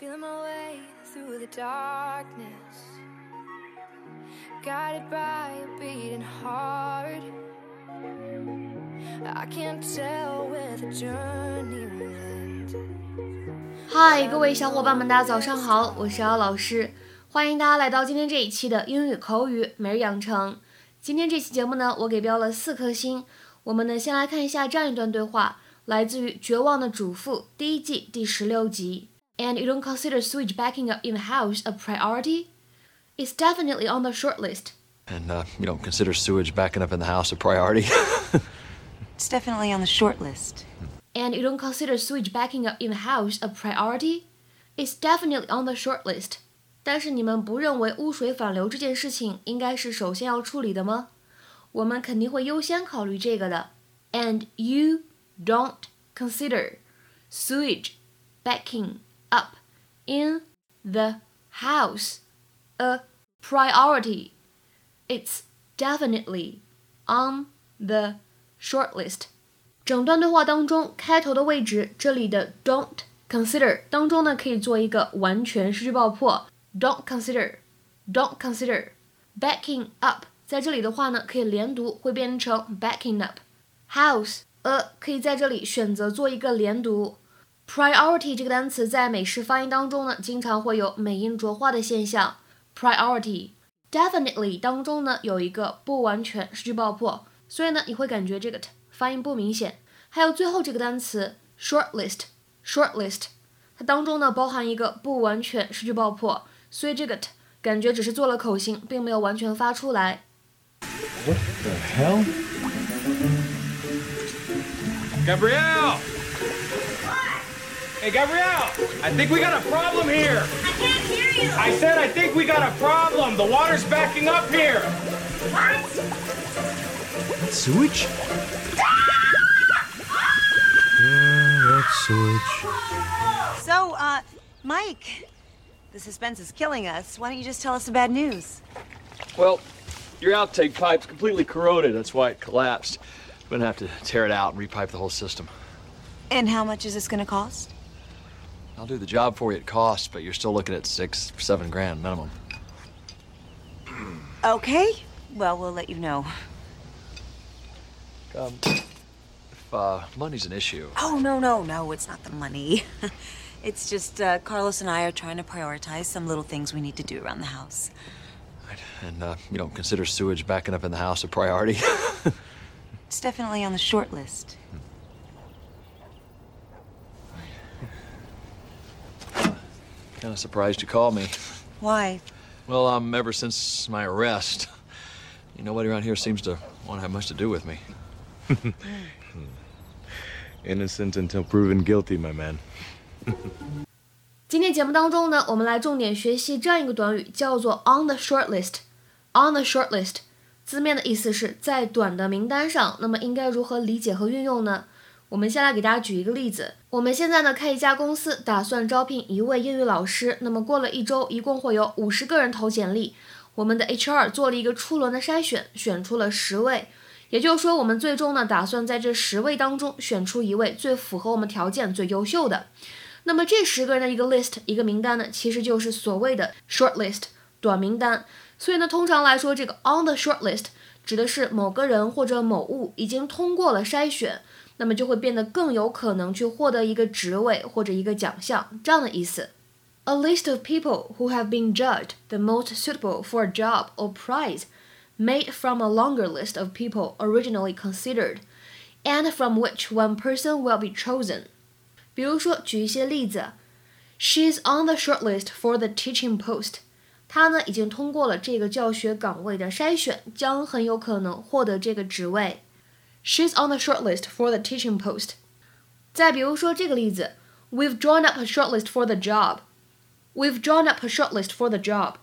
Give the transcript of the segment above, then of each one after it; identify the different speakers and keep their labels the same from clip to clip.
Speaker 1: Feeling my way through the darkness, guided by a beating heart. I can't tell where the journey will end.
Speaker 2: 嗨，各位小伙伴们，大家早上好，我是姚老师，欢迎大家来到今天这一期的英语口语每日养成。今天这期节目呢，我给标了四颗星。我们呢，先来看一下这样一段对话，来自于《绝望的主妇》第一季第十六集。And you don't consider sewage backing up in the house a priority? It's definitely on the short list.
Speaker 3: And uh, you don't consider sewage backing up in the house a priority?
Speaker 4: It's definitely on the short list.
Speaker 2: And you don't consider sewage backing up in the house a priority? It's definitely on the short list. 但是你们不认为污水反流这件事情应该是首先要处理的吗？我们肯定会优先考虑这个的。And you don't consider sewage backing up in the house a priority. It's definitely on the short list. 整段对话当中，开头的位置这里的 don't consider 当中呢，可以做一个完全失去爆破。Don't consider, don't consider. Backing up 在这里的话呢，可以连读，会变成 backing up. House a 可以在这里选择做一个连读。 Priority 这个单词在美式发音当中呢，经常会有美音浊化的现象。Priority definitely 当中呢有一个不完全失去爆破，所以呢你会感觉这个 t 发音不明显。还有最后这个单词 shortlist，shortlist 它当中呢包含一个不完全失去爆破，所以这个 t 感觉只是做了口型，并没有完全发出来。
Speaker 5: What the hell?
Speaker 6: Gabrielle! Hey, Gabrielle! I think we got a problem here.
Speaker 7: I can't hear you.
Speaker 6: I said I think we got a problem. The water's backing up here.
Speaker 7: What?
Speaker 5: Sewage? yeah, that's sewage.
Speaker 4: So, uh, Mike, the suspense is killing us. Why don't you just tell us the bad news?
Speaker 3: well, your outtake pipe's completely corroded. That's why it collapsed. We're gonna have to tear it out and repipe the whole system.
Speaker 4: And how much is this going to cost?
Speaker 3: I'll do the job for you at cost, but you're still looking at six, seven grand minimum.
Speaker 4: Okay. Well, we'll let you know.
Speaker 3: Um, if uh, money's an issue,
Speaker 4: Oh, no, no, no. It's not the money. it's just uh, Carlos and I are trying to prioritize some little things we need to do around the house.
Speaker 3: right, and uh, you don't consider sewage backing up in the house a priority?
Speaker 4: It's definitely on the short list.
Speaker 3: kind of surprised you called me.
Speaker 4: Why?
Speaker 3: Well, um, ever since my arrest, you nobody around here seems to want to have much to do with me.
Speaker 5: Innocent until proven guilty, my man.
Speaker 2: 今天节目当中呢，我们来重点学习这样一个短语，叫做 on the short list。on the short list 字面的意思是在短的名单上，那么应该如何理解和运用呢？ 我们先来给大家举一个例子。我们现在呢开一家公司，打算招聘一位英语老师。那么过了一周，一共会有五十个人投简历。我们的 HR 做了一个初轮的筛选，选出了十位。也就是说，我们最终呢打算在这十位当中选出一位最符合我们条件、最优秀的。那么这十个人的一个 list 一个名单呢，其实就是所谓的 short list 短名单。所以呢，通常来说，这个 on the short list 指的是某个人或者某物已经通过了筛选，那么就会变得更有可能去获得一个职位或者一个奖项这样的意思。A list of people who have been judged the most suitable for a job or prize, made from a longer list of people originally considered, and from which one person will be chosen. 比如说，举一些例子，She's on the short list for the teaching post. 她呢已经通过了这个教学岗位的筛选，将很有可能获得这个职位。She's on the short list for the teaching post. 再比如说这个例子，We've drawn up a short list for the job. We've drawn up a short list for the job.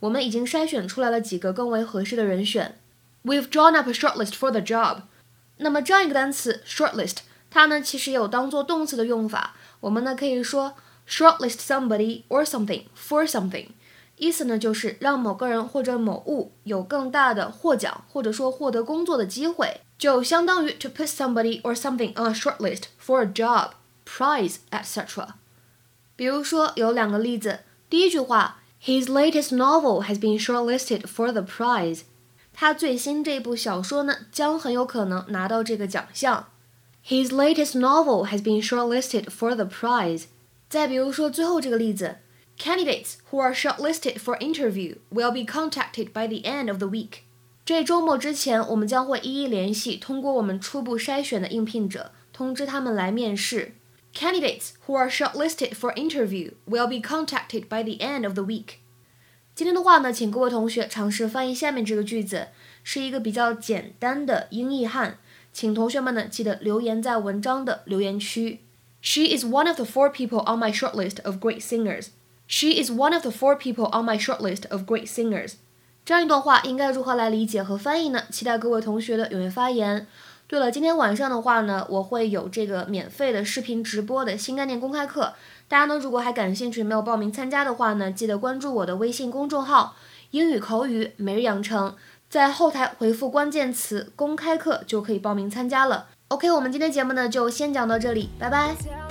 Speaker 2: 我们已经筛选出来了几个更为合适的人选。We've drawn up a short list for the job. 那么这样一个单词 short list，它呢其实也有当做动词的用法。我们呢可以说 shortlist somebody or something for something， 意思呢就是让某个人或者某物有更大的获奖或者说获得工作的机会，就相当于 to put somebody or something on a short list for a job, prize, etc. 比如说有两个例子，第一句话，His latest novel has been shortlisted for the prize。他最新这部小说呢，将很有可能拿到这个奖项。His latest novel has been shortlisted for the prize。再比如说最后这个例子 ，Candidates who are shortlisted for interview will be contacted by the end of the week。这周末之前，我们将会一一联系通过我们初步筛选的应聘者，通知他们来面试。Candidates who are shortlisted for interview will be contacted by the end of the week。今天的话呢，请各位同学尝试翻译下面这个句子，是一个比较简单的英译汉，请同学们呢记得留言在文章的留言区。She is one of the four people on my shortlist of great singers. She is one of the four people on my shortlist of great singers. 这样一段话应该如何来理解和翻译呢？期待各位同学的踊跃发言。对了，今天晚上的话呢，我会有这个免费的视频直播的新概念公开课。大家呢，如果还感兴趣没有报名参加的话呢，记得关注我的微信公众号“英语口语每日养成”，在后台回复关键词“公开课”就可以报名参加了。OK，我们今天节目呢就先讲到这里，拜拜。